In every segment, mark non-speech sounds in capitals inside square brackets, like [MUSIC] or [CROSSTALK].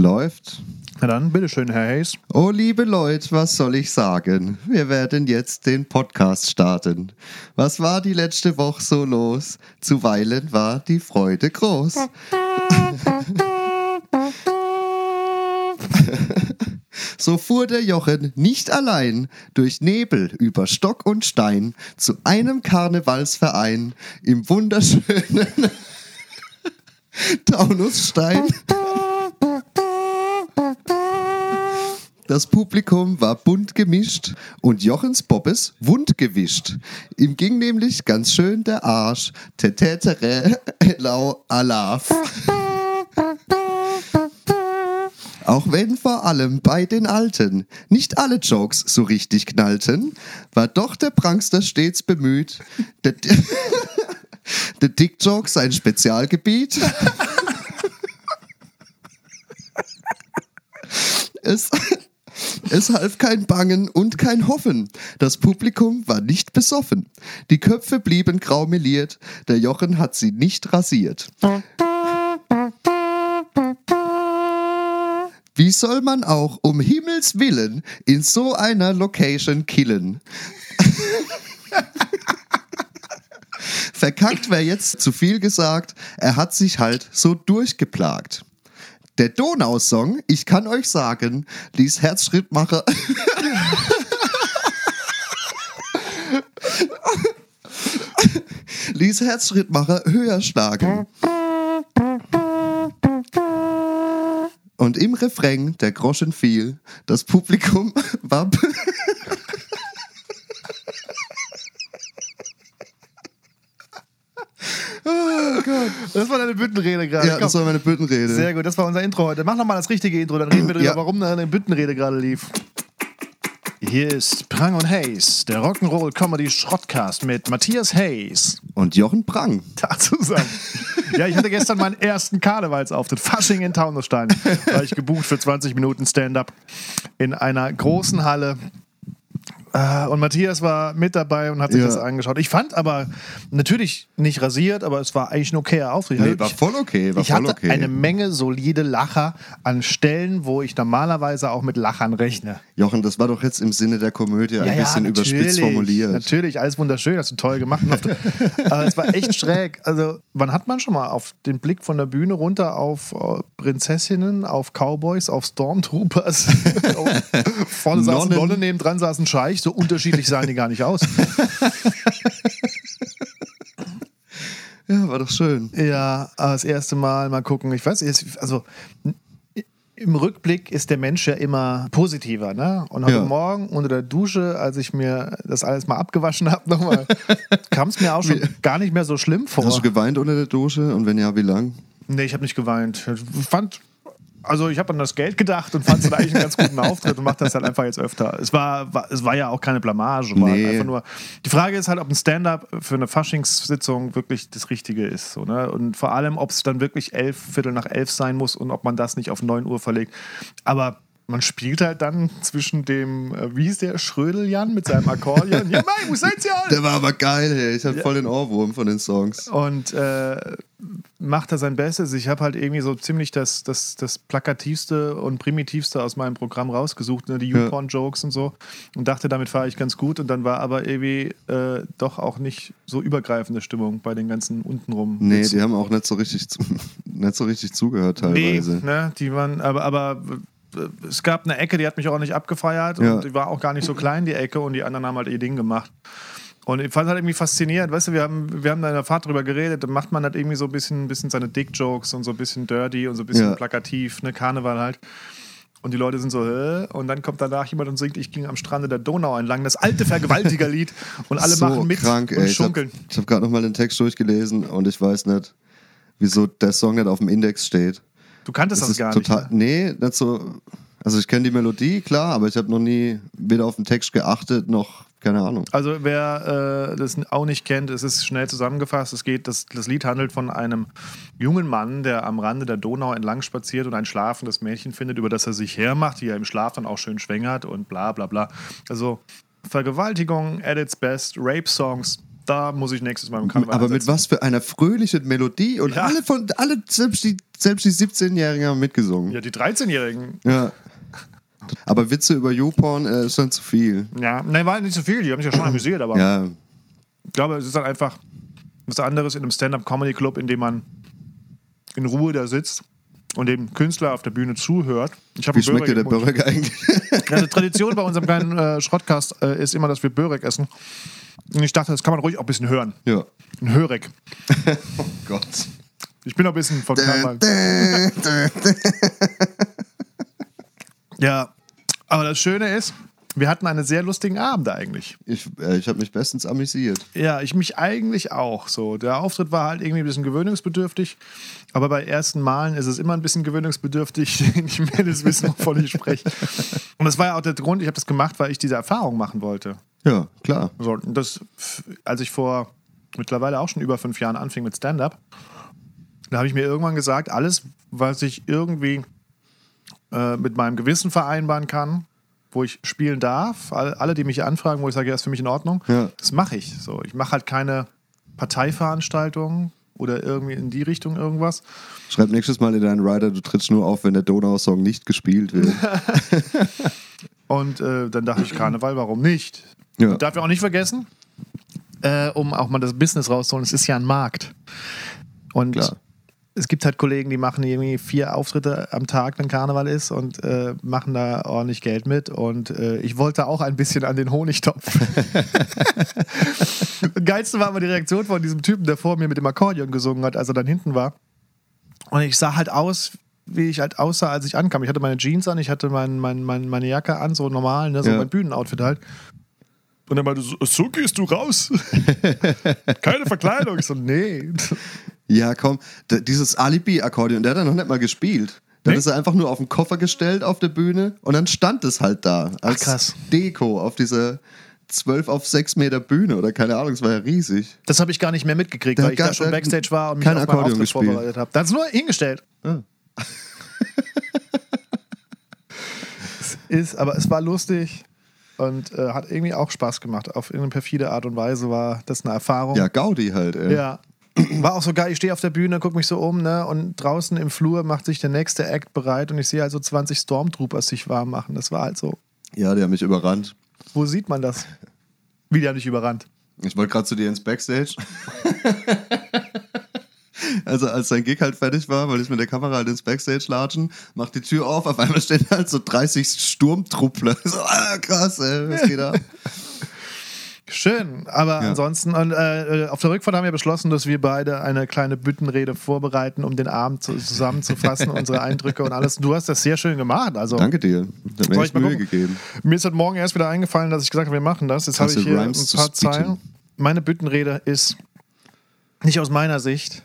Läuft. Na dann, bitteschön, Herr Hayes. Oh, liebe Leute, was soll ich sagen? Wir werden jetzt den Podcast starten. Was war die letzte Woche so los? Zuweilen war die Freude groß. [LAUGHS] So fuhr der Jochen nicht allein durch Nebel über Stock und Stein zu einem Karnevalsverein im wunderschönen [LAUGHS] Taunusstein. Das Publikum war bunt gemischt und Jochens Bobbes wund gewischt. Ihm ging nämlich ganz schön der Arsch. Tetetere, [LAUGHS] lau, alaf. Auch wenn vor allem bei den Alten nicht alle Jokes so richtig knallten, war doch der Prankster stets bemüht, der, [LAUGHS] der Dick-Joke sein Spezialgebiet. [LAUGHS] es, es half kein Bangen und kein Hoffen. Das Publikum war nicht besoffen. Die Köpfe blieben grau meliert. Der Jochen hat sie nicht rasiert. Wie soll man auch um Himmels Willen in so einer Location killen? Verkackt wäre jetzt zu viel gesagt, er hat sich halt so durchgeplagt. Der Donau-Song, ich kann euch sagen, ließ Herzschrittmacher. [LAUGHS] ließ Herzschrittmacher höher schlagen. Und im Refrain der Groschen fiel, das Publikum [LAUGHS] war. Oh Gott. Das war deine Büttenrede gerade. ja, das war meine Büttenrede. Sehr gut, das war unser Intro heute. Mach nochmal das richtige Intro, dann reden wir darüber, Ja. warum deine Büttenrede gerade lief. Hier ist Prang und Hayes, der Rock'n'Roll Comedy Schrottcast mit Matthias Hayes. Und Jochen Prang. Da zusammen. Ja, ich hatte gestern meinen ersten Karnevalsauftritt. Fasching in Taunusstein. War ich gebucht für 20 Minuten Stand-up in einer großen Halle. Äh, Und Matthias war mit dabei und hat sich Ja. das angeschaut. Ich fand aber natürlich nicht rasiert, aber es war eigentlich ein okayer Auftritt. Nee, war voll okay, war ich voll hatte okay. eine Menge solide Lacher an Stellen, wo ich normalerweise auch mit Lachern rechne. Jochen, das war doch jetzt im Sinne der Komödie ein bisschen überspitzt formuliert. Natürlich, alles wunderschön, hast du toll gemacht. [LAUGHS] Aber es war echt schräg. Also, wann hat man schon mal auf den Blick von der Bühne runter auf äh, Prinzessinnen, auf Cowboys, auf Stormtroopers? [LAUGHS] [LAUGHS] Vorne saß eine Nonnen. Nonne, neben dran saß ein Scheich. So unterschiedlich sahen die gar nicht aus. [LAUGHS] Ja, war doch schön. Ja, das erste Mal mal gucken. Ich weiß, also im Rückblick ist der Mensch ja immer positiver, ne? Und heute Ja. Morgen unter der Dusche, als ich mir das alles mal abgewaschen habe, nochmal, [LAUGHS] kam es mir auch schon gar nicht mehr so schlimm vor. Hast du geweint unter der Dusche? Und wenn ja, wie lang? Nee, ich habe nicht geweint. Ich fand, also ich habe an das Geld gedacht und fand es eigentlich einen ganz guten Auftritt und mache das halt einfach jetzt öfter. Es war, war, es war ja auch keine Blamage. Nee. einfach nur, die Frage ist halt, ob ein Stand-up für eine Faschingssitzung wirklich das Richtige ist. So, ne? Und vor allem, ob es dann wirklich elf, Viertel nach elf sein muss und ob man das nicht auf 9 Uhr verlegt. Aber man spielt halt dann zwischen dem, äh, wie ist der, Schrödel-Jan mit seinem Akkordeon. ja, Mann, wo seid ihr? Der war aber geil, hey. Ich hatte voll den Ohrwurm von den Songs. und äh, macht er sein Bestes. Ich habe halt irgendwie so ziemlich das, das, das plakativste und primitivste aus meinem Programm rausgesucht, ne? die Ja. YouPorn-Jokes und so. Und dachte, damit fahre ich ganz gut. Und dann war aber irgendwie äh, doch auch nicht so übergreifende Stimmung bei den ganzen untenrum. Nee, die haben auch nicht so richtig, zu, [LAUGHS] nicht so richtig zugehört Nee, teilweise. ne, die waren, aber, aber es gab eine Ecke, die hat mich auch nicht abgefeiert Ja. und die war auch gar nicht so klein, die Ecke, und die anderen haben halt ihr Ding gemacht. Und ich fand halt irgendwie faszinierend, weißt du, wir haben, wir haben da in der Fahrt drüber geredet, da macht man halt irgendwie so ein bisschen, bisschen seine Dick-Jokes und so ein bisschen dirty und so ein bisschen Ja. plakativ, ne, Karneval halt. Und die Leute sind so, Hä? und dann kommt danach jemand und singt, ich ging am Strande der Donau entlang, das alte Vergewaltigerlied [LAUGHS] und alle so machen mit krank, und ey. Ich habe schunkeln. hab gerade nochmal den Text durchgelesen und ich weiß nicht, wieso der Song nicht auf dem Index steht. Du kanntest das, ist gar total, nicht. Ne? Nee, nicht so. Also ich kenne die Melodie, klar, aber ich habe noch nie weder auf den Text geachtet noch, keine Ahnung. Also wer äh, das auch nicht kennt, es ist schnell zusammengefasst. Es geht, das, das Lied handelt von einem jungen Mann, der am Rande der Donau entlang spaziert und ein schlafendes Mädchen findet, über das er sich hermacht, die er im Schlaf dann auch schön schwängert und bla bla bla. Also Vergewaltigung at its best, Rape-Songs, da muss ich nächstes Mal im Karneval Aber mit ansetzen. was für einer fröhlichen Melodie und Ja. alle von alle selbst die Selbst die 17-Jährigen haben mitgesungen. Ja, die 13-Jährigen. Ja. Aber Witze über YouPorn äh, ist schon zu viel. Ja, nein, war nicht so viel. Die haben sich ja schon [CLEARS THROAT] amüsiert, aber Ja, ich glaube, es ist dann einfach was anderes in einem Stand-Up-Comedy-Club, in dem man in Ruhe da sitzt und dem Künstler auf der Bühne zuhört. Ich habe wie schmeckt dir der Börek eigentlich? Ja, eine Tradition bei unserem kleinen äh, Schrottcast äh, ist immer, dass wir Börek essen. Und ich dachte, das kann man ruhig auch ein bisschen hören. ja. Ein Hörek. [LAUGHS] Oh Gott. Ich bin auch ein bisschen von. Ja, aber das Schöne ist, wir hatten einen sehr lustigen Abend eigentlich. Ich, äh, ich habe mich bestens amüsiert. Ja, ich mich eigentlich auch so. Der Auftritt war halt irgendwie ein bisschen gewöhnungsbedürftig, aber bei ersten Malen ist es immer ein bisschen gewöhnungsbedürftig, [LAUGHS] ich will das wissen, wovon ich spreche. Und das war ja auch der Grund, ich habe das gemacht, weil ich diese Erfahrung machen wollte. Ja, klar. So, das, als ich vor mittlerweile auch schon über fünf Jahren anfing mit Stand-Up, da habe ich mir irgendwann gesagt, alles, was ich irgendwie äh, mit meinem Gewissen vereinbaren kann, wo ich spielen darf, all- alle, die mich anfragen, wo ich sage, ja, ist für mich in Ordnung, Ja. das mache ich. So, ich mache halt keine Parteiveranstaltungen oder irgendwie in die Richtung irgendwas. Schreib nächstes Mal in deinen Rider, du trittst nur auf, wenn der Donau-Song nicht gespielt wird. [LAUGHS] Und äh, dann dachte ich, Karneval, warum nicht? Ja. Darf ich auch nicht vergessen, äh, um auch mal das Business rauszuholen, es ist ja ein Markt. Und Klar. Es gibt halt Kollegen, die machen irgendwie vier Auftritte am Tag, wenn Karneval ist und äh, machen da ordentlich Geld mit. Und äh, ich wollte auch ein bisschen an den Honigtopf. [LAUGHS] Geilste war aber die Reaktion von diesem Typen, der vor mir mit dem Akkordeon gesungen hat, als er dann hinten war. Und ich sah halt aus, wie ich halt aussah, als ich ankam. Ich hatte meine Jeans an, ich hatte mein, mein, mein, meine Jacke an, so normal, ne, so Ja. mein Bühnenoutfit halt. Und er meinte, so, so gehst du raus. [LAUGHS] Keine Verkleidung. Ich so, nee. Ja, komm, dieses Alibi-Akkordeon, der hat er noch nicht mal gespielt. Dann Nee? ist er einfach nur auf den Koffer gestellt auf der Bühne und dann stand es halt da als krass. Deko auf dieser 12 auf 6 Meter Bühne oder keine Ahnung, es war ja riesig. Das habe ich gar nicht mehr mitgekriegt, Der weil ich da schon Backstage war und mich auf meinen Akkordeon Auftritt gespielt. vorbereitet habe. Da hat es nur hingestellt. Ah. [LAUGHS] es ist, aber es war lustig und äh, hat irgendwie auch Spaß gemacht. Auf irgendeine perfide Art und Weise war das eine Erfahrung. Ja, Gaudi halt, ey. Ja. [CLEARS THROAT] War auch so geil, ich stehe auf der Bühne, gucke mich so um, ne? Und draußen im Flur macht sich der nächste Act bereit und ich sehe halt so 20 Stormtroopers sich warm machen. Das war halt so. Ja, die haben mich überrannt. Wo sieht man das? [LAUGHS] Wie die haben dich überrannt. Ich wollte gerade zu dir ins Backstage. [LAUGHS] Also als sein Gig halt fertig war, weil ich mit der Kamera halt ins Backstage latschen, macht die Tür auf, auf einmal stehen halt so 30 Sturmtruppler. [LAUGHS] So, ah, krass, ey, was geht ab? Schön, aber Ja. ansonsten, und, äh, auf der Rückfahrt haben wir beschlossen, dass wir beide eine kleine Büttenrede vorbereiten, um den Abend zu, zusammenzufassen, [LAUGHS] unsere Eindrücke und alles. Du hast das sehr schön gemacht. Also, Danke dir. Das hat mir echt Mühe gegeben. Mir ist heute Morgen erst wieder eingefallen, dass ich gesagt habe, wir machen das. Jetzt habe ich hier ein Rhymes paar? Zeilen. Meine Büttenrede ist nicht aus meiner Sicht,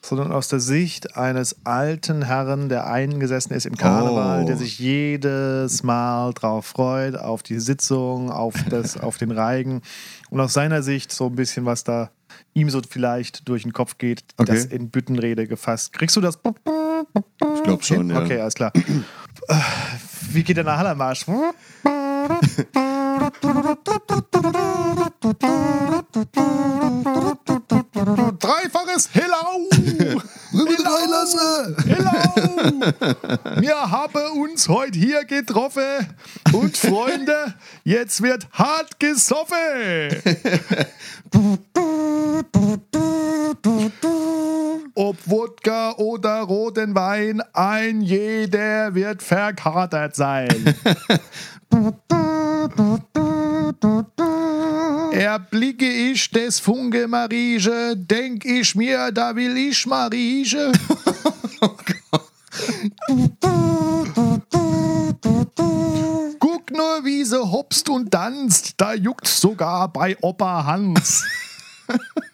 sondern aus der Sicht eines alten Herren, der eingesessen ist im Karneval, Oh. der sich jedes Mal drauf freut, auf die Sitzung, auf, das, [LAUGHS] auf den Reigen. Und aus seiner Sicht so ein bisschen, was da ihm so vielleicht durch den Kopf geht, Okay. das in Büttenrede gefasst. Kriegst du das? Ich glaube schon, ja. Okay, alles klar. [CLEARS THROAT] Wie geht der nach Hallermarsch? [LAUGHS] Dreifaches Hello! [LAUGHS] Hello! Wir haben uns heute hier getroffen und Freunde, jetzt wird hart gesoffen. Ob Wodka oder roten Wein, ein jeder wird verkatert sein. [LAUGHS] Erblicke ich des Funke Marige, denk ich mir, da will ich Marige. [LAUGHS] Guck nur, wie sie hopst und tanzt, da juckt's sogar bei Opa Hans. [LAUGHS]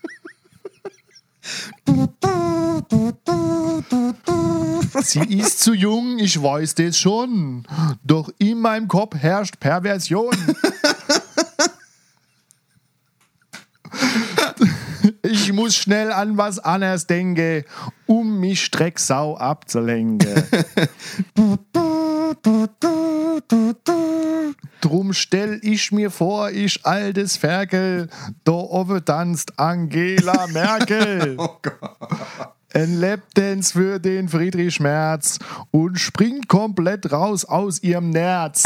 Sie ist zu jung, ich weiß das schon. Doch in meinem Kopf herrscht Perversion. [LAUGHS] [LAUGHS] Ich muss schnell an was anderes denken, um mich Strecksau abzulenken. [LAUGHS] Drum stell ich mir vor, ich altes Ferkel, da oben tanzt Angela [LAUGHS] Merkel. Ein Lapdance für den Friedrich Schmerz und springt komplett raus aus ihrem Nerz.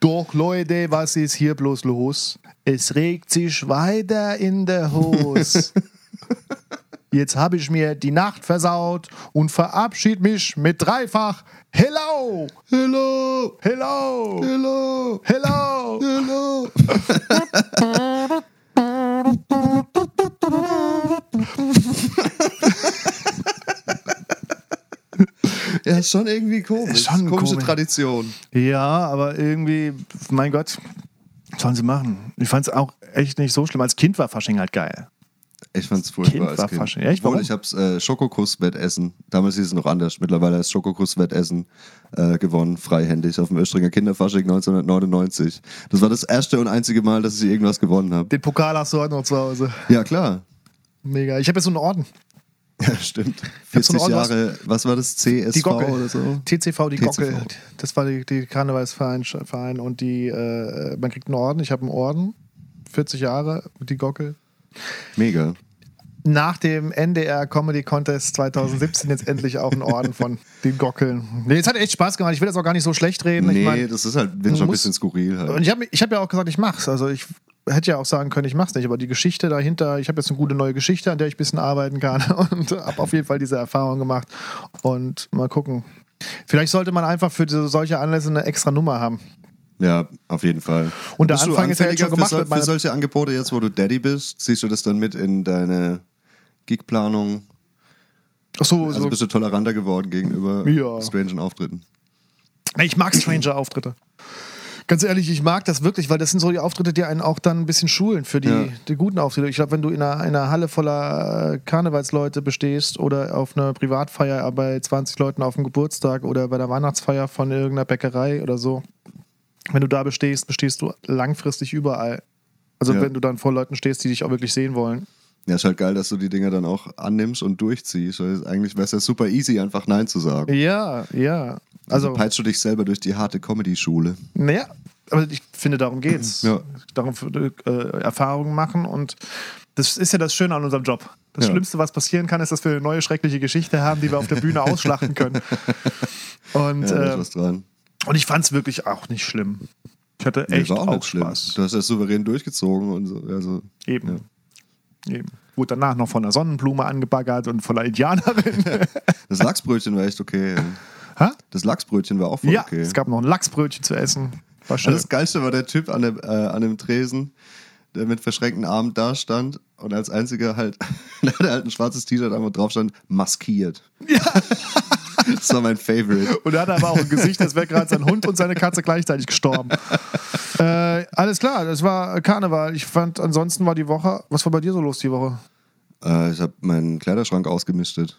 Doch Leute, was ist hier bloß los? Es regt sich weiter in der Hose. [LAUGHS] Jetzt habe ich mir die Nacht versaut und verabschied mich mit dreifach Hello! Hello! Hello! Hello! Hello! Hello! [LAUGHS] [LAUGHS] ja, ist schon irgendwie komisch. Ist schon Komische komisch. Tradition. Ja, aber irgendwie, mein Gott, was sollen sie machen? Ich fand es auch echt nicht so schlimm. Als Kind war Fasching halt geil. Ich fand's furchtbar Kind als war Kind. Fasching. Echt? Obwohl, Warum? ich hab's äh, Schokokuss-Wettessen. Damals hieß es noch anders. Mittlerweile ist Schokokuss-Wettessen äh, gewonnen, freihändig auf dem Östringer Kinderfasching 1999. Das war das erste und einzige Mal, dass ich irgendwas gewonnen habe. Den Pokal hast du heute noch zu Hause. Ja, klar. Mega. Ich habe jetzt so einen Orden. Ja, stimmt. hab so 40 einen Jahre, was war das? CSV Die Gockel. oder so? TCV, die TCV. Gockel. Das war die, die Karnevalsverein Verein und die, äh, man kriegt einen Orden. Ich habe einen Orden. 40 Jahre, die Gockel. Mega. Nach dem NDR Comedy Contest 2017 jetzt endlich auch einen Orden von den Gockeln. Nee, es hat echt Spaß gemacht. Ich will das auch gar nicht so schlecht reden. Nee, ich mein, das ist halt, wird schon ein bisschen skurril Und halt. ich habe ich hab ja auch gesagt, ich mach's. Also ich hätte ja auch sagen können, ich mach's nicht. Aber die Geschichte dahinter, ich habe jetzt eine gute neue Geschichte, an der ich ein bisschen arbeiten kann [LAUGHS] und habe auf jeden Fall diese Erfahrung gemacht. Und mal gucken. Vielleicht sollte man einfach für solche Anlässe eine extra Nummer haben. Ja, auf jeden Fall. Und der Bist Anfang ist ja jetzt schon gemacht für, meiner- für solche Angebote jetzt, wo du Daddy bist? Siehst du das dann mit in deine Gigplanung? Ach so, Also so. bist du toleranter geworden gegenüber Ja. strangen Auftritten? Ich mag Stranger-Auftritte. Ganz ehrlich, ich mag das wirklich, weil das sind so die Auftritte, die einen auch dann ein bisschen schulen für die, Ja. die guten Auftritte. Ich glaube, wenn du in einer, in einer Halle voller äh, Karnevalsleute bestehst oder auf einer Privatfeier bei 20 Leuten auf dem Geburtstag oder bei der Weihnachtsfeier von irgendeiner Bäckerei oder so, wenn du da bestehst, bestehst du langfristig überall. Also Ja. wenn du dann vor Leuten stehst, die dich auch wirklich sehen wollen. Ja, ist halt geil, dass du die Dinger dann auch annimmst und durchziehst. Weil eigentlich wäre es ja super easy, einfach Nein zu sagen. Ja, ja. Also Also, peitschst du dich selber durch die harte Comedy-Schule. naja, aber ich finde, darum geht's. Ja. Darum äh, Erfahrungen machen und das ist ja das Schöne an unserem Job. Das Ja. Schlimmste, was passieren kann, ist, dass wir eine neue schreckliche Geschichte haben, die wir auf der Bühne ausschlachten können. [LAUGHS] Und, Ja, ähm, was dran. und ich fand es wirklich auch nicht schlimm. Ich hatte Nee, echt war auch auch, nicht schlimm. Spaß. Du hast das souverän durchgezogen und so. Also, Eben. Eben. Wurde danach noch von einer Sonnenblume angebaggert und von einer Indianerin. [LAUGHS] das Lachsbrötchen war echt okay. Ha? Das Lachsbrötchen war auch voll ja, okay. es gab noch ein Lachsbrötchen zu essen. War schön. Also das Geilste war der Typ an dem, äh, an dem Tresen, der mit verschränkten Armen da stand und als einziger halt, [LAUGHS] der hatte halt ein schwarzes T-Shirt wo drauf stand, maskiert. Ja. [LAUGHS] das war mein Favorite. Und er hatte aber auch ein Gesicht, als wäre gerade sein Hund und seine Katze gleichzeitig gestorben. äh, alles klar, das war Karneval. Ich fand, ansonsten war die Woche. Was war bei dir so los die Woche? Äh, ich habe meinen Kleiderschrank ausgemistet.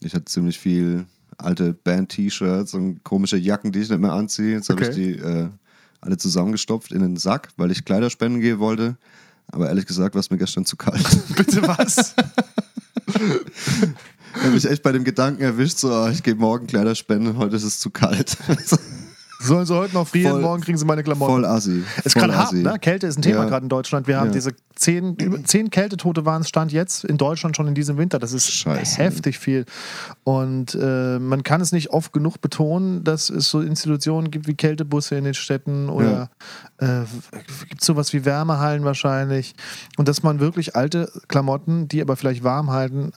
Ich hatte ziemlich viel alte Band-T-Shirts und komische Jacken, die ich nicht mehr anziehe. Jetzt habe Okay. ich die äh, alle zusammengestopft in einen Sack, weil ich Kleider spenden gehen wollte. Aber ehrlich gesagt war es mir gestern zu kalt. [LAUGHS] Bitte was? [LAUGHS] Ich habe mich echt bei dem Gedanken erwischt, so, ah, ich gehe morgen Kleider spenden, heute ist es zu kalt. [LAUGHS] Sollen sie heute noch frieren, Voll- morgen kriegen sie meine Klamotten. Voll assi. Es ist gerade hart, ne? Kälte ist ein Thema Ja. gerade in Deutschland. Wir haben Ja. diese zehn, zehn Kältetote waren es Stand jetzt in Deutschland schon in diesem Winter. Das ist Scheiße. heftig viel. Und äh, man kann es nicht oft genug betonen, dass es so Institutionen gibt wie Kältebusse in den Städten oder äh, gibt es sowas wie Wärmehallen wahrscheinlich. Und dass man wirklich alte Klamotten, die aber vielleicht warm halten,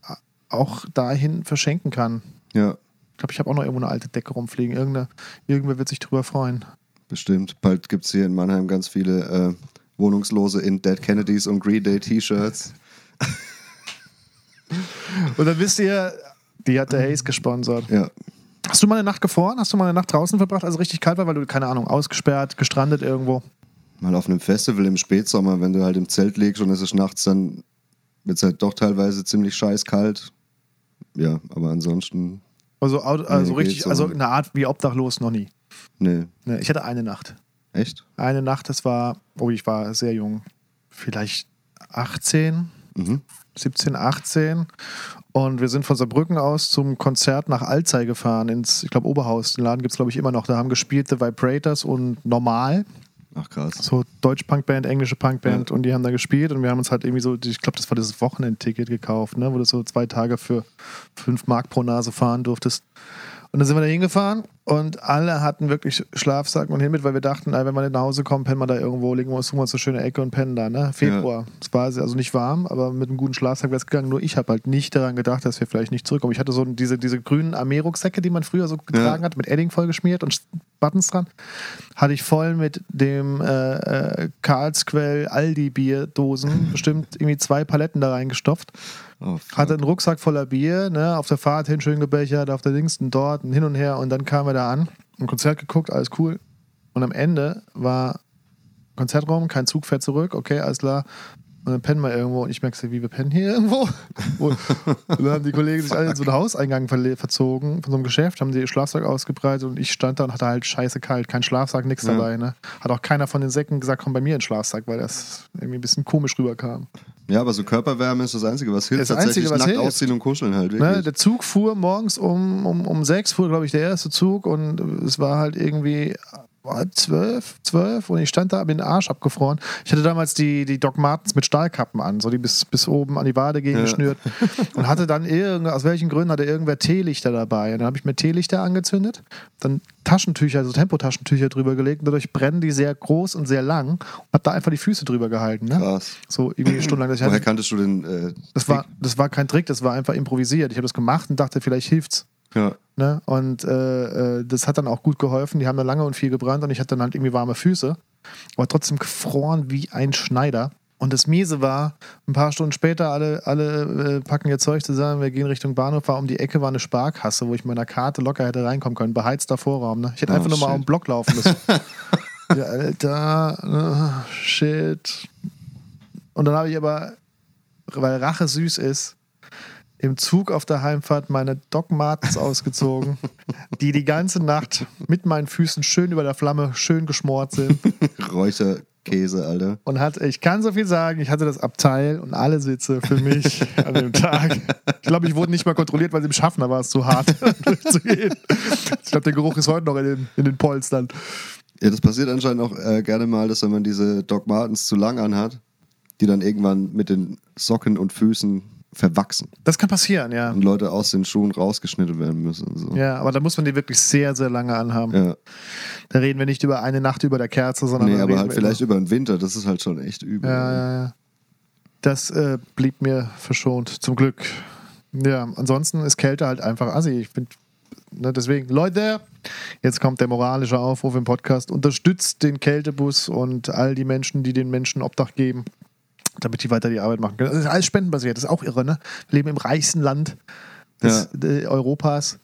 auch dahin verschenken kann. Ja, Ich glaube, ich habe auch noch irgendwo eine alte Decke rumfliegen. Irgende, irgendwer wird sich drüber freuen. bestimmt. Bald gibt es hier in Mannheim ganz viele äh, Wohnungslose in Dead Kennedys und Green Day T-Shirts. [LAUGHS] Und dann wisst ihr, die hat der Haze gesponsert. Ja. Hast du mal eine Nacht gefroren? Hast du mal eine Nacht draußen verbracht, also richtig kalt war, weil du, keine Ahnung, ausgesperrt, gestrandet irgendwo? Mal auf einem Festival im Spätsommer, wenn du halt im Zelt liegst und es ist nachts, dann wird es halt doch teilweise ziemlich scheiß kalt. Ja, aber ansonsten, Also, also Nee, richtig, also eine Art wie obdachlos noch nie. nee. Ne, ich hatte eine Nacht. Echt? Eine Nacht, das war, oh, ich war sehr jung, vielleicht 18, Mhm. 17, 18. Und wir sind von Saarbrücken aus zum Konzert nach Alzey gefahren, ins, ich glaube, Oberhaus. Den Laden gibt es, glaube ich, immer noch. Da haben gespielt The Vibrators und Normal. Ach krass. So Deutsch-Punkband, englische Punkband und die haben da gespielt und wir haben uns halt irgendwie so, ich glaube, das war das Wochenendticket gekauft, ne, wo du so zwei Tage für fünf Mark pro Nase fahren durftest. Und dann sind wir da hingefahren und alle hatten wirklich Schlafsack und hin mit, weil wir dachten, ey, wenn wir nicht nach Hause kommen, pennen wir da irgendwo, legen wir uns, suchen wir uns eine schöne Ecke und pennen da, ne? Februar. Es war also nicht warm, aber mit einem guten Schlafsack wäre es gegangen. Nur ich habe halt nicht daran gedacht, dass wir vielleicht nicht zurückkommen. Ich hatte so diese, diese grünen Armee-Rucksäcke, die man früher so getragen hat, mit Edding vollgeschmiert und Buttons dran. Hatte ich voll mit dem äh, äh, Karlsquell Aldi-Bierdosen, [LAUGHS] bestimmt irgendwie zwei Paletten da reingestopft. Oh. Hatte einen Rucksack voller Bier, ne, auf der Fahrt hin schön gebechert, auf der Linksten dort und hin und her und dann kamen wir da an, ein Konzert geguckt, alles cool. Und am Ende war Konzertraum, kein Zug fährt zurück, okay, alles klar. Und dann pennen wir irgendwo und ich merke so, wie wir pennen hier irgendwo. [LAUGHS] Und dann haben die Kollegen sich alle in so einen Hauseingang verle- verzogen von so einem Geschäft, haben die Schlafsack ausgebreitet und ich stand da und hatte halt scheiße kalt, kein Schlafsack, nichts Ja. dabei. Ne? Hat auch keiner von den Säcken gesagt, komm bei mir in den Schlafsack, weil das irgendwie ein bisschen komisch rüberkam. Ja, aber so Körperwärme ist das Einzige, was hilft. Das Einzige, Tatsächlich was nackt hilft. ausziehen und kuscheln halt. Ne, der Zug fuhr morgens um, um, um sechs, fuhr, glaube ich, der erste Zug und es war halt irgendwie war zwölf, zwölf und ich stand da, bin den Arsch abgefroren. Ich hatte damals die, die Doc Martens mit Stahlkappen an, so die bis, bis oben an die Wade gegen Ja. geschnürt [LAUGHS] und hatte dann irgend, aus welchen Gründen hatte irgendwer Teelichter dabei und dann habe ich mir Teelichter angezündet, dann Taschentücher, also Tempotaschentücher drüber gelegt und dadurch brennen die sehr groß und sehr lang und habe da einfach die Füße drüber gehalten. Ne? Krass. So irgendwie stundenlang. dass Ich Woher hatte, kanntest du den? Äh, das, war, das war kein Trick, das war einfach improvisiert. Ich habe das gemacht und dachte, vielleicht hilft's. Ja. Ne? Und äh, äh, das hat dann auch gut geholfen. Die haben dann lange und viel gebrannt und ich hatte dann halt irgendwie warme Füße. Aber trotzdem gefroren wie ein Schneider. Und das Miese war, ein paar Stunden später, alle, alle äh, packen ihr Zeug zusammen, wir gehen Richtung Bahnhof, war um die Ecke war eine Sparkasse, wo ich mit meiner Karte locker hätte reinkommen können. Beheizter Vorraum. Ne? Ich hätte Oh, einfach nur mal shit. um den Block laufen müssen. [LAUGHS] ja, Alter, äh, shit. Und dann habe ich aber, weil Rache süß ist, im Zug auf der Heimfahrt meine Doc Martens ausgezogen, [LAUGHS] die die ganze Nacht mit meinen Füßen schön über der Flamme schön geschmort sind. [LAUGHS] Räucherkäse, Alter. Und hat, ich kann so viel sagen, ich hatte das Abteil und alle Sitze für mich an dem Tag. Ich glaube, ich wurde nicht mal kontrolliert, weil im Schaffner war es zu hart [LAUGHS] durchzugehen. Ich glaube, der Geruch ist heute noch in den, in den Polstern. Ja, das passiert anscheinend auch äh, gerne mal, dass wenn man diese Doc Martens zu lang anhat, die dann irgendwann mit den Socken und Füßen verwachsen Das kann passieren, ja. und Leute aus den Schuhen rausgeschnitten werden müssen. So. Ja, aber da muss man die wirklich sehr, sehr lange anhaben. Ja. Da reden wir nicht über eine Nacht über der Kerze, sondern Nee, aber halt vielleicht über den Winter, das ist halt schon echt übel. Ja, ja, ja. Das äh, blieb mir verschont, zum Glück. Ja, ansonsten ist Kälte halt einfach assi. Ich bin, ne, deswegen, Leute, jetzt kommt der moralische Aufruf im Podcast. Unterstützt den Kältebus und all die Menschen, die den Menschen Obdach geben, damit die weiter die Arbeit machen können. Das ist alles spendenbasiert, das ist auch irre, ne? Wir leben im reichsten Land des, äh, Europas.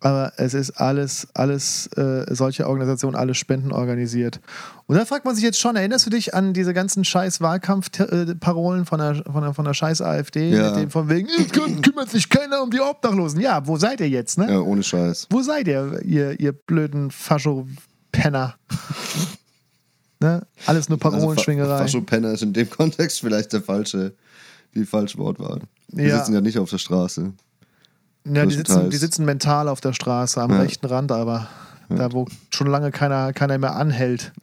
Aber es ist alles, alles, äh, solche Organisationen, alles Spenden organisiert. Und da fragt man sich jetzt schon, erinnerst du dich an diese ganzen scheiß Wahlkampfparolen von der, von der, von der scheiß AfD, Ja. mit dem von wegen, "Es kü- kümmert sich keiner um die Obdachlosen. Ja, wo seid ihr jetzt, ne? Ja, ohne Scheiß. Wo seid ihr, ihr, ihr blöden Fascho-Penner? Ne? Alles nur Parolenschwingerei. Also, Faschopenner ist in dem [LAUGHS] Kontext vielleicht der falsche, die falsche Wortwahl. Die Ja. sitzen ja nicht auf der Straße. Ja, die sitzen, die sitzen mental auf der Straße, am Ja. rechten Rand, aber da, wo schon lange keiner, keiner mehr anhält. [LAUGHS]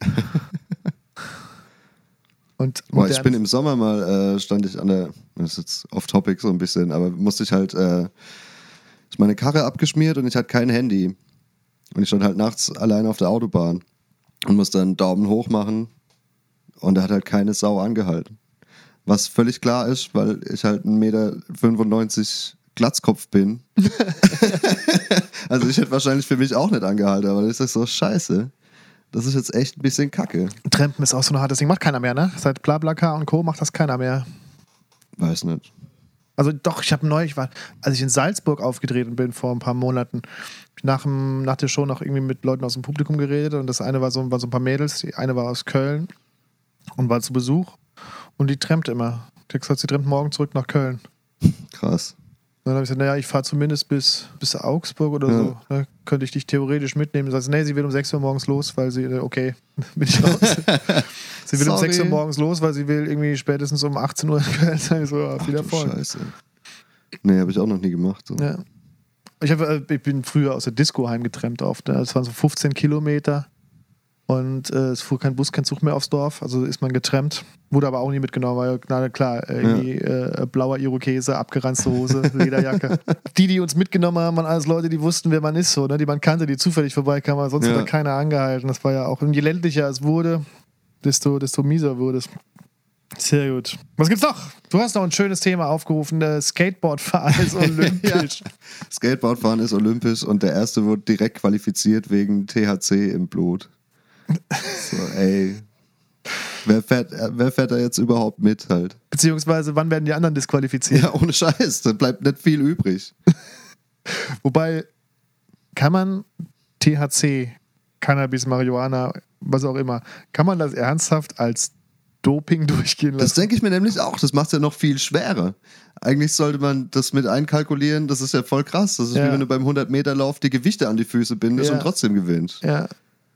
Und Boah, ich bin im Sommer mal, äh, stand ich an der, das ist jetzt off-topic so ein bisschen, aber musste ich halt, äh, ist meine Karre abgeschmiert und ich hatte kein Handy. Und ich stand halt nachts allein auf der Autobahn und musste einen Daumen hoch machen und da hat halt keine Sau angehalten. Was völlig klar ist, weil ich halt 1,95 Meter Glatzkopf bin. [LAUGHS] [LAUGHS] also ich hätte wahrscheinlich für mich auch nicht angehalten, aber das ist so scheiße. Das ist jetzt echt ein bisschen kacke. Trampen ist auch so ein hartes Ding. Macht keiner mehr, ne? Seit BlaBlaCar und Co. macht das keiner mehr. Weiß nicht. Also doch, ich habe neulich, war, als ich in Salzburg aufgetreten bin vor ein paar Monaten, ich nach, dem, nach der Show noch irgendwie mit Leuten aus dem Publikum geredet und das eine war so, war so ein paar Mädels, die eine war aus Köln und war zu Besuch und die trampt immer. Die hat gesagt, sie trampt morgen zurück nach Köln. Krass. Und dann habe ich gesagt, naja, ich fahre zumindest bis, bis Augsburg oder Ja. so. Da könnte ich dich theoretisch mitnehmen. Sie, nee, sie will um 6 Uhr morgens los, weil sie, äh, okay, [LAUGHS] bin ich raus. [LAUGHS] sie will um Sorry. 6 Uhr morgens los, weil sie will irgendwie spätestens um 18 Uhr in Köln sein. So, viel Erfolg. Scheiße. Nee, habe ich auch noch nie gemacht. So. Ja. Ich, hab, äh, ich bin früher aus der Disco heimgetrennt oft. Das waren so 15 Kilometer. Und äh, es fuhr kein Bus, kein Zug mehr aufs Dorf, also ist man getrennt. Wurde aber auch nie mitgenommen, weil, na klar, irgendwie äh, blauer Irokese, abgeranzte Hose, [LAUGHS] Lederjacke. die, die uns mitgenommen haben, waren alles Leute, die wussten, wer man ist, so, ne? die man kannte, die zufällig vorbeikamen, aber sonst Ja. hat keiner angehalten. Das war ja auch, und je ländlicher es wurde, desto, desto mieser wurde es. Sehr gut. Was gibt's noch? Du hast noch ein schönes Thema aufgerufen. Skateboardfahren ist [LAUGHS] olympisch. Skateboardfahren ist olympisch und der erste wurde direkt qualifiziert wegen THC im Blut. So, ey. Wer fährt, äh, wer fährt da jetzt überhaupt mit halt? Beziehungsweise, wann werden die anderen disqualifiziert? Ja, ohne Scheiß, da bleibt nicht viel übrig. [LAUGHS] Wobei, kann man THC, Cannabis, Marihuana, was auch immer, kann man das ernsthaft als Doping [LAUGHS] durchgehen Das lassen? denke ich mir nämlich auch. Das macht es ja noch viel schwerer. Eigentlich sollte man das mit einkalkulieren. Das ist ja voll krass. Das ist Ja. wie wenn du beim 100-Meter-Lauf die Gewichte an die Füße bindest Ja. und trotzdem gewinnst. Ja.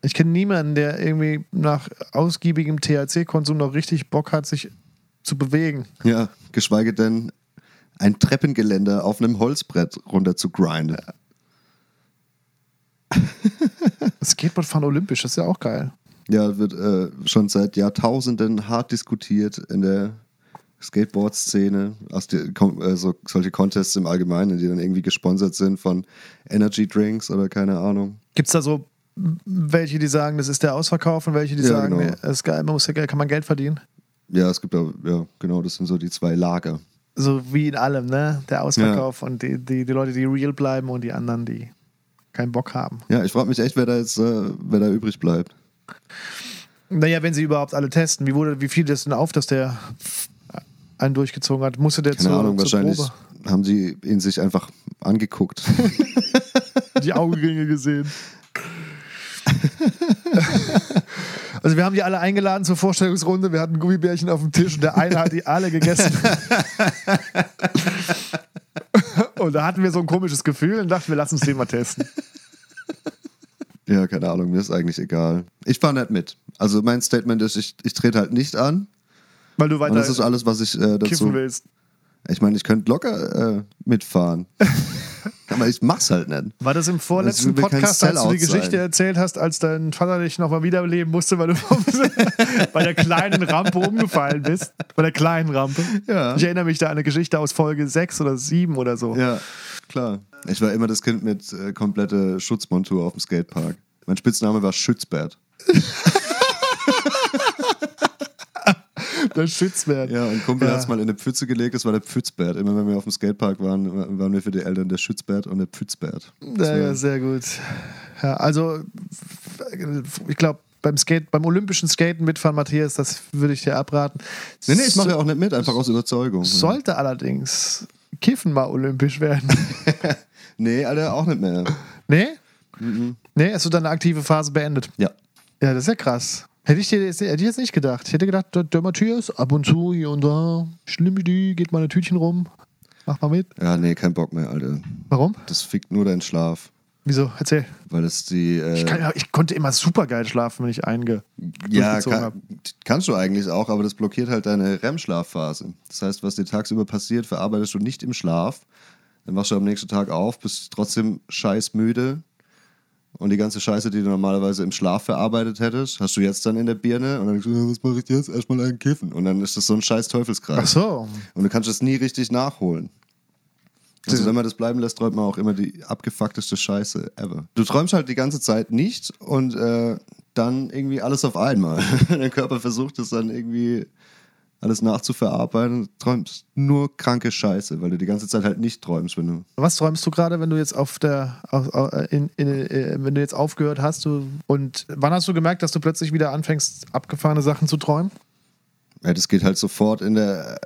Ich kenne niemanden, der irgendwie nach ausgiebigem THC-Konsum noch richtig Bock hat, sich zu bewegen. Ja, geschweige denn ein Treppengeländer auf einem Holzbrett runter zu grinden. [LAUGHS] Skateboardfahren olympisch, das ist ja auch geil. Ja, wird äh, schon seit Jahrtausenden hart diskutiert in der Skateboard-Szene. Aus die- kom- äh, so, solche Contests im Allgemeinen, die dann irgendwie gesponsert sind von Energy Drinks oder keine Ahnung. Gibt es da so welche, die sagen, das ist der Ausverkauf und welche, die Ja, sagen, genau. nee, ist geil, man muss ja, kann man Geld verdienen? Ja, es gibt ja, ja, genau, das sind so die zwei Lager. So wie in allem, ne? Der Ausverkauf und die, die, die Leute, die real bleiben und die anderen, die keinen Bock haben. Ja, ich frage mich echt, wer da jetzt, äh, wer da übrig bleibt. Naja, wenn sie überhaupt alle testen, wie, wurde, wie fiel das denn auf, dass der einen durchgezogen hat? Musste der Keine zur, Ahnung, zur wahrscheinlich Probe haben sie ihn sich einfach angeguckt. [LAUGHS] die Augenringe gesehen? Also wir haben die alle eingeladen zur Vorstellungsrunde. Wir hatten Gummibärchen auf dem Tisch und der eine hat die alle gegessen. [LAUGHS] und da hatten wir so ein komisches Gefühl und dachten, wir lassen uns den mal testen. Ja, keine Ahnung, mir ist eigentlich egal. Ich fahre nicht mit. Also mein Statement ist, ich, ich trete halt nicht an. Weil du Und weiter das ist alles, was ich äh, dazu. kiffen willst. Ich meine, ich könnte locker äh, mitfahren. [LAUGHS] Aber ich mach's halt nicht. War das im vorletzten kein Podcast, als du die Geschichte sein. erzählt hast, als dein Vater dich nochmal wiederbeleben musste, weil du [LAUGHS] bei der kleinen Rampe umgefallen bist? Bei der kleinen Rampe? Ja. Ich erinnere mich da an eine Geschichte aus Folge 6 oder 7 oder so. Ja, klar. Ich war immer das Kind mit äh, komplette Schutzmontur auf dem Skatepark. Mein Spitzname war Schützbert. [LAUGHS] [LAUGHS] Der Schützwert. Ja, ein Kumpel Ja. hat's mal in eine Pfütze gelegt, das war der Pfützbert. Immer wenn wir auf dem Skatepark waren, waren wir für die Eltern der Schützbert und der Pfützbert. Ja, ja, sehr gut. Ja, also, ich glaube, beim Skate, beim olympischen Skaten mitfahren, Matthias, das würde ich dir abraten. Nee, nee, ich mache ja auch nicht mit, einfach aus Überzeugung. Sollte allerdings Kiffen mal olympisch werden. [LAUGHS] Nee, Alter, auch nicht mehr. nee? Nee, hast du deine aktive Phase beendet? Ja. Ja, das ist ja krass. Hätte ich dir jetzt, hätte ich jetzt nicht gedacht. Ich hätte gedacht, der, der Matthias, ab und zu hier und da, schlimm die, geht mal ein Tütchen rum. Mach mal mit. Ja, nee, kein Bock mehr, Alter. Warum? Das fickt nur deinen Schlaf. Wieso? Erzähl. Weil es die. Äh, Ich, kann, ich konnte immer super geil schlafen, wenn ich einge ja, kann, kannst du eigentlich auch, aber das blockiert halt deine REM-Schlafphase. Das heißt, was dir tagsüber passiert, verarbeitest du nicht im Schlaf. Dann wachst du am nächsten Tag auf, bist trotzdem scheiß müde. Und die ganze Scheiße, die du normalerweise im Schlaf verarbeitet hättest, hast du jetzt dann in der Birne und dann denkst du, was mache ich jetzt? Erstmal einen Kiffen. Und dann ist das so ein scheiß Teufelskreis. Ach so. Und du kannst es nie richtig nachholen. Also wenn man das bleiben lässt, träumt man auch immer die abgefuckteste Scheiße ever. Du träumst halt die ganze Zeit nicht und äh, dann irgendwie alles auf einmal. [LAUGHS] Der Körper versucht es dann irgendwie alles nachzuverarbeiten träumst nur kranke Scheiße, weil du die ganze Zeit halt nicht träumst, wenn du. Was träumst du gerade, wenn du jetzt auf der, auf, auf- in, in, äh, wenn du jetzt aufgehört hast? Du, und wann hast du gemerkt, dass du plötzlich wieder anfängst, abgefahrene Sachen zu träumen? Ja, das geht halt sofort in der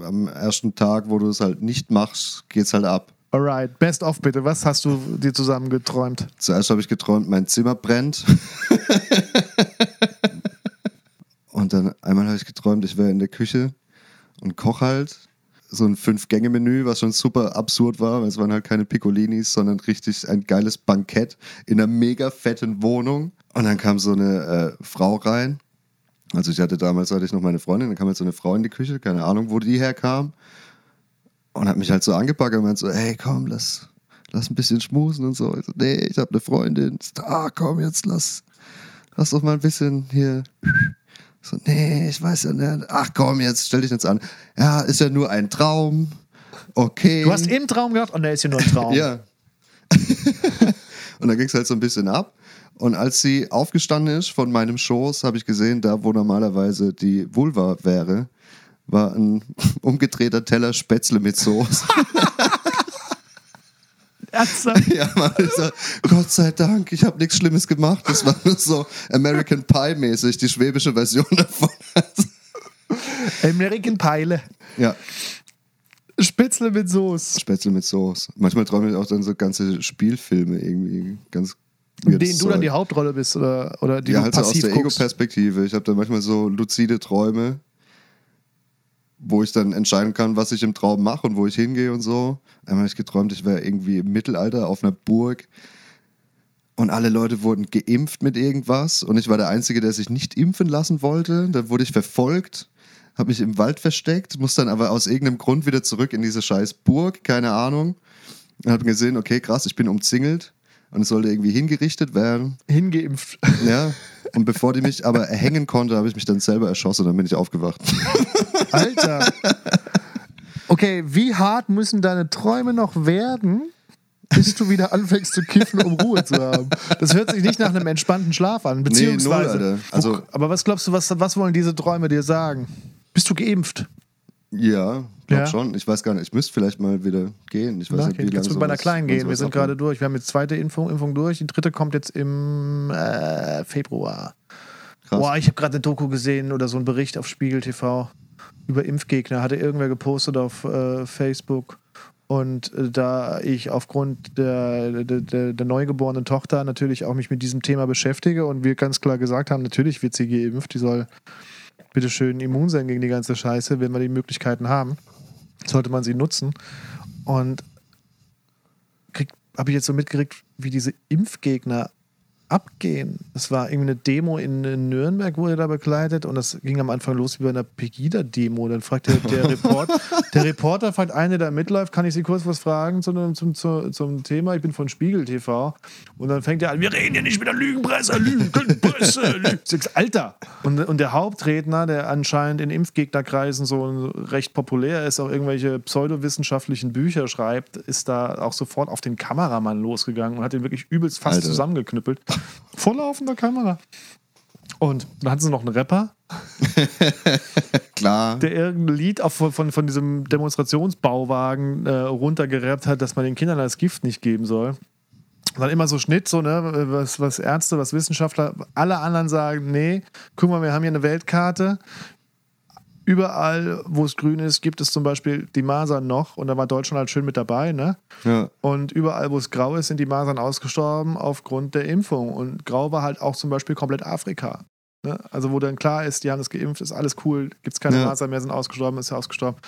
äh, am ersten Tag, wo du es halt nicht machst, geht's halt ab. Alright, best of bitte. Was hast du dir zusammen geträumt? Zuerst habe ich geträumt, mein Zimmer brennt. [LAUGHS] und dann einmal habe ich geträumt, ich wäre in der Küche und koche halt. So ein Fünf-Gänge-Menü, was schon super absurd war, weil es waren halt keine Piccolinis, sondern richtig ein geiles Bankett in einer mega fetten Wohnung. Und dann kam so eine äh, Frau rein. Also ich hatte damals, hatte ich noch meine Freundin, dann kam jetzt so eine Frau in die Küche, keine Ahnung, wo die herkam. Und hat mich halt so angepackt und meint so, hey, komm, lass, lass ein bisschen schmusen und so. Ich so, nee, ich habe eine Freundin. Ah, komm, jetzt lass, Hast doch mal ein bisschen hier. So, nee, ich weiß ja nicht. Ach komm, jetzt stell dich jetzt an. Ja, ist ja nur ein Traum. Okay. Du hast im Traum gedacht, oh ne, ist ja nur ein Traum. [LAUGHS] Ja. [LAUGHS] und dann ging es halt so ein bisschen ab. Und als sie aufgestanden ist von meinem Schoß, habe ich gesehen, da wo normalerweise die Vulva wäre, war ein [LAUGHS] umgedrehter Teller Spätzle mit Soße. Ernsthaft? [LAUGHS] ja, Mann, ich so, Gott sei Dank, ich habe nichts Schlimmes gemacht. Das war nur so American Pie-mäßig, die schwäbische Version davon. [LAUGHS] American Peile. ja, Spätzle mit Soße. Spätzle mit Soße. Manchmal träume ich auch dann so ganze Spielfilme irgendwie. Ganz In denen du dann die Hauptrolle bist oder, oder die ja, du halt so aus passiv der. Ego-Perspektive. Ich habe dann manchmal so luzide Träume, wo ich dann entscheiden kann, was ich im Traum mache und wo ich hingehe und so. Einmal habe ich geträumt, ich wäre irgendwie im Mittelalter auf einer Burg und alle Leute wurden geimpft mit irgendwas und ich war der Einzige, der sich nicht impfen lassen wollte. Dann wurde ich verfolgt, habe mich im Wald versteckt, muss dann aber aus irgendeinem Grund wieder zurück in diese scheiß Burg, keine Ahnung. Und habe gesehen, okay, krass, ich bin umzingelt und es sollte irgendwie hingerichtet werden. Hingeimpft. Ja. [LAUGHS] Und bevor die mich aber erhängen konnte, habe ich mich dann selber erschossen und dann bin ich aufgewacht. Alter. Okay, wie hart müssen deine Träume noch werden, bis du wieder anfängst zu kiffen, um Ruhe zu haben? Das hört sich nicht nach einem entspannten Schlaf an. Beziehungsweise. null, Alter. Also- aber was glaubst du, was, was wollen diese Träume dir sagen? Bist du geimpft? Ja, glaub Ja. schon. Ich weiß gar nicht. Ich müsste vielleicht mal wieder gehen. Ich weiß nicht, Nachgehen. wie lange Kannst du bei einer sowas- Kleinen gehen? Wir sind gerade durch. Wir haben jetzt zweite Impfung, Impfung durch. Die dritte kommt jetzt im äh, Februar. Krass. Boah, ich habe gerade eine Doku gesehen oder so einen Bericht auf Spiegel TV über Impfgegner. Hatte irgendwer gepostet auf äh, Facebook. Und äh, da ich aufgrund der, der, der, der neugeborenen Tochter natürlich auch mich mit diesem Thema beschäftige und wir ganz klar gesagt haben, natürlich wird sie geimpft, die soll bitte schön immun sein gegen die ganze Scheiße, wenn wir die Möglichkeiten haben, sollte man sie nutzen. Und habe ich jetzt so mitgekriegt, wie diese Impfgegner abgehen. Es war irgendwie eine Demo in, Nürnberg, wurde da begleitet und das ging am Anfang los wie bei einer Pegida-Demo. Dann fragt der, der, Report, [LAUGHS] der Reporter, fragt eine, der mitläuft, kann ich Sie kurz was fragen zum, zum, zum, zum Thema? Ich bin von Spiegel TV. Und dann fängt er an, wir reden hier nicht mit der Lügenpresse, Lügenpresse. [LAUGHS] Lügen. Ich sag, Alter! Und, und der Hauptredner, der anscheinend in Impfgegnerkreisen so recht populär ist, auch irgendwelche pseudowissenschaftlichen Bücher schreibt, ist da auch sofort auf den Kameramann losgegangen und hat ihn wirklich übelst fast Alter. zusammengeknüppelt. Vor laufender Kamera. Und dann hatten sie noch einen Rapper, [LAUGHS] Klar. der irgendein Lied auf, von, von diesem Demonstrationsbauwagen äh, runtergerappt hat, dass man den Kindern das Gift nicht geben soll. Und dann immer so Schnitt, so, ne, was, was Ärzte, was Wissenschaftler, alle anderen sagen, nee, guck mal, wir haben hier eine Weltkarte. Überall, wo es grün ist, gibt es zum Beispiel die Masern noch und da war Deutschland halt schön mit dabei, ne? Ja. Und überall, wo es grau ist, sind die Masern ausgestorben aufgrund der Impfung. Und grau war halt auch zum Beispiel komplett Afrika. Ne? Also, wo dann klar ist, die haben das geimpft, ist alles cool, gibt es keine Ja. Masern mehr, sind ausgestorben, ist ja ausgestorben.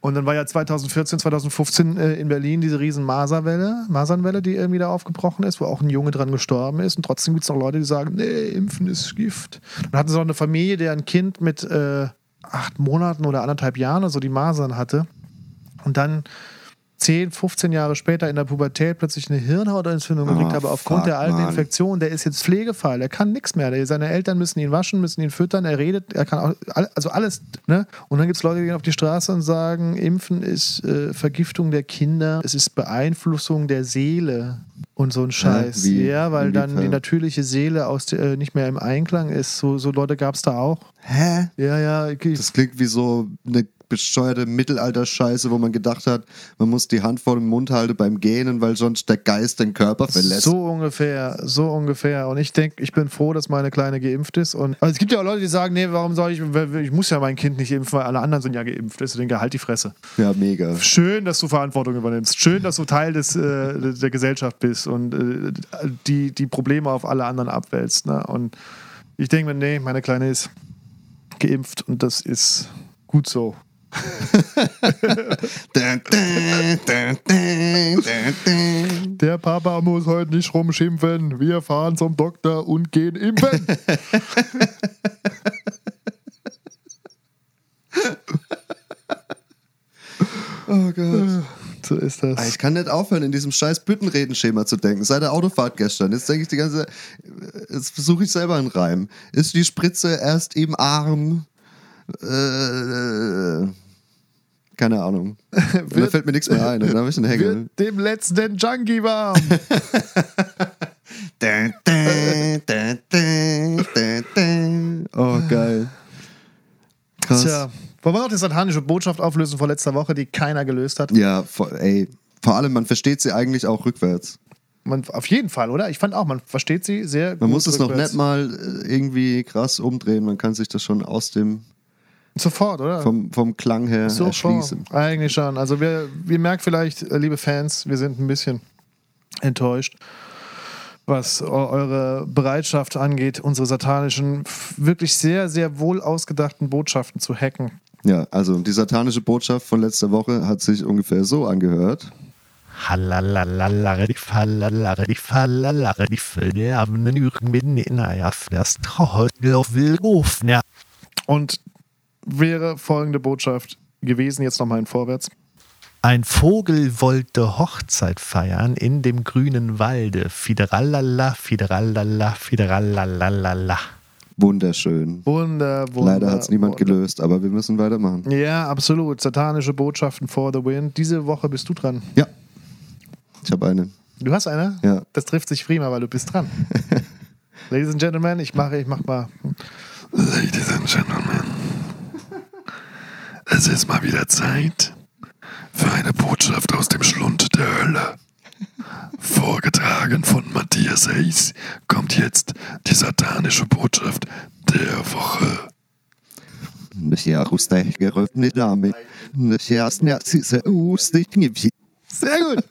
Und dann war ja 2014, 2015 äh, in Berlin diese riesen Maserwelle, Masernwelle, die irgendwie da aufgebrochen ist, wo auch ein Junge dran gestorben ist. Und trotzdem gibt es noch Leute, die sagen, nee, Impfen ist Gift. Dann hatten sie noch eine Familie, der ein Kind mit äh, acht Monaten oder anderthalb Jahren so die Masern hatte. Und dann 10, 15 Jahre später in der Pubertät plötzlich eine Hirnhautentzündung Oh, gekriegt, aber aufgrund der alten. Infektion, der ist jetzt Pflegefall, er kann nichts mehr. Der, seine Eltern müssen ihn waschen, müssen ihn füttern, er redet, er kann auch, also alles. Ne? Und dann gibt es Leute, die gehen auf die Straße und sagen, Impfen ist äh, Vergiftung der Kinder, es ist Beeinflussung der Seele und so ein Scheiß. wie? ja, weil dann die natürliche Seele aus der, äh, nicht mehr im Einklang ist. So, so Leute gab es da auch. Hä? Ja, ja, ich, Das klingt wie so eine bescheuerte Mittelalter-Scheiße, wo man gedacht hat, man muss die Hand vor dem Mund halten beim Gähnen, weil sonst der Geist den Körper verlässt. So ungefähr, so ungefähr. Und ich denke, ich bin froh, dass meine Kleine geimpft ist. Und also es gibt ja auch Leute, die sagen, nee, warum soll ich, ich muss ja mein Kind nicht impfen, weil alle anderen sind ja geimpft. Ich denke, halt die Fresse. Ja, mega. Schön, dass du Verantwortung übernimmst. Schön, dass du Teil des, äh, der Gesellschaft bist und äh, die, die Probleme auf alle anderen abwälzt. Ne? Und ich denke mir, nee, meine Kleine ist geimpft und das ist gut so. [LAUGHS] Der Papa muss heute nicht rumschimpfen. Wir fahren zum Doktor und gehen impfen. [LAUGHS] Oh Gott. So ist das. Ah, Ich kann nicht aufhören, in diesem scheiß Büttenredenschema zu denken. Seit der Autofahrt gestern. Jetzt denke ich die ganze Jetzt versuche ich selber einen Reim. Ist die Spritze erst im Arm? Äh, keine Ahnung. Und [LAUGHS] da fällt mir nichts mehr ein. Dann habe ich einen Hängel. Wird dem letzten Junkie warm. [LAUGHS] Oh, geil. Krass. Tja, wollen wir noch die satanische Botschaft auflösen vor letzter Woche, die keiner gelöst hat? Ja, vor, ey. Vor allem, man versteht sie eigentlich auch rückwärts. Man, auf jeden Fall, oder? Ich fand auch, man versteht sie sehr gut. Man muss es noch rückwärts. nicht mal äh, irgendwie krass umdrehen. Man kann sich das schon aus dem, Sofort, oder? vom, vom Klang her Sofort. erschließen. Eigentlich schon. Also, wir, wir merkt vielleicht, äh, liebe Fans, wir sind ein bisschen enttäuscht, was eu- eure Bereitschaft angeht, unsere satanischen, wirklich sehr, sehr wohl ausgedachten Botschaften zu hacken. Ja, also die satanische Botschaft von letzter Woche hat sich ungefähr so angehört. Und wäre folgende Botschaft gewesen, jetzt nochmal in Vorwärts. Ein Vogel wollte Hochzeit feiern in dem grünen Walde. Fiderallala, fiderallala, fiderallalala. Wunderschön. Wunder, wunder. Leider hat es niemand wunder. gelöst, aber wir müssen weitermachen. Ja, absolut. Satanische Botschaften for the win. Diese Woche bist du dran. Ja. Ich habe eine. Du hast eine? Ja. Das trifft sich prima, weil du bist dran. [LAUGHS] Ladies and Gentlemen, ich mache, ich mach mal. Ladies and Gentlemen, es ist mal wieder Zeit für eine Botschaft aus dem Schlund der Hölle. Vorgetragen von Matthias Hayes kommt jetzt die satanische Botschaft der Woche. Rustig geröffnet ustig Sehr gut.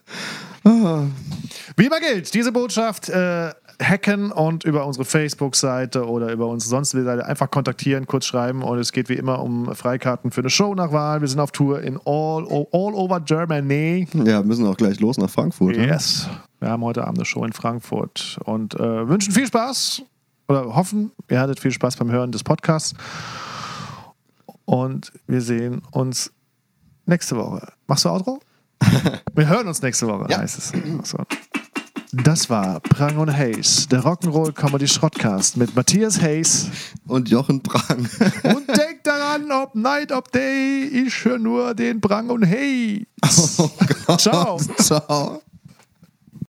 Wie immer gilt, diese Botschaft äh, hacken und über unsere Facebook-Seite oder über unsere sonstige Seite einfach kontaktieren, kurz schreiben. Und es geht wie immer um Freikarten für eine Show nach Wahl. Wir sind auf Tour in all, all over Germany. Ja, müssen auch gleich los nach Frankfurt. ne? Yes. Wir haben heute Abend eine Show in Frankfurt und äh, wünschen viel Spaß oder hoffen, ihr hattet viel Spaß beim Hören des Podcasts. Und wir sehen uns nächste Woche. Machst du Outro? [LAUGHS] wir hören uns nächste Woche, Ja. heißt es. So. Das war Prang und Hayes, der Rock'n'Roll Comedy Schrottcast mit Matthias Hayes. Und Jochen Prang. [LAUGHS] Und denkt daran, ob Night, ob Day, ich höre nur den Prang und Hayes. Ciao. Ciao.